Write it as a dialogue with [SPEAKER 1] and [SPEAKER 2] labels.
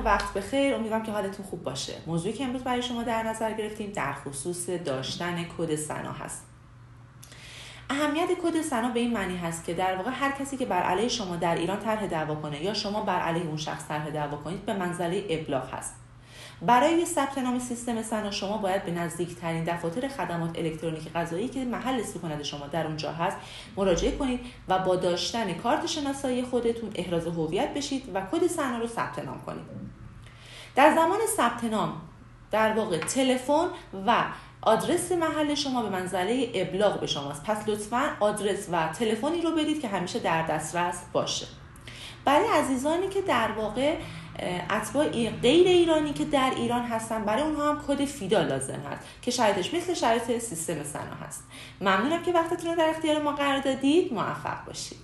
[SPEAKER 1] ثنا وقت بخیر. امیدوارم که حالتون خوب باشه. موضوعی که امروز برای شما در نظر گرفتیم در خصوص داشتن کد ثنا هست. اهمیت کد ثنا به این معنی هست که در واقع هر کسی که بر علیه شما در ایران طرح دعوا کنه یا شما بر علیه اون شخص طرح دعوا کنید به منزله ابلاغ هست. برای ثبت نام سیستم ثنا شما باید به نزدیکترین دفاتر خدمات الکترونیک قضایی که محل سکونت شما در اونجا هست مراجعه کنید و با داشتن کارت شناسایی خودتون احراز هویت بشید و کد ثنا رو ثبت نام کنید. در زمان ثبت نام در واقع تلفن و آدرس محل شما به منزله ابلاغ به شماست. پس لطفا آدرس و تلفنی رو بدید که همیشه در دسترس باشه. برای عزیزانی که در واقع اتباع غیر ایرانی که در ایران هستن برای اونها هم کد فیدا لازم هست که شرایطش مثل شرایط سیستم سنا هست. ممنونم که وقتتون رو در اختیار ما قرار دادید. موفق باشید.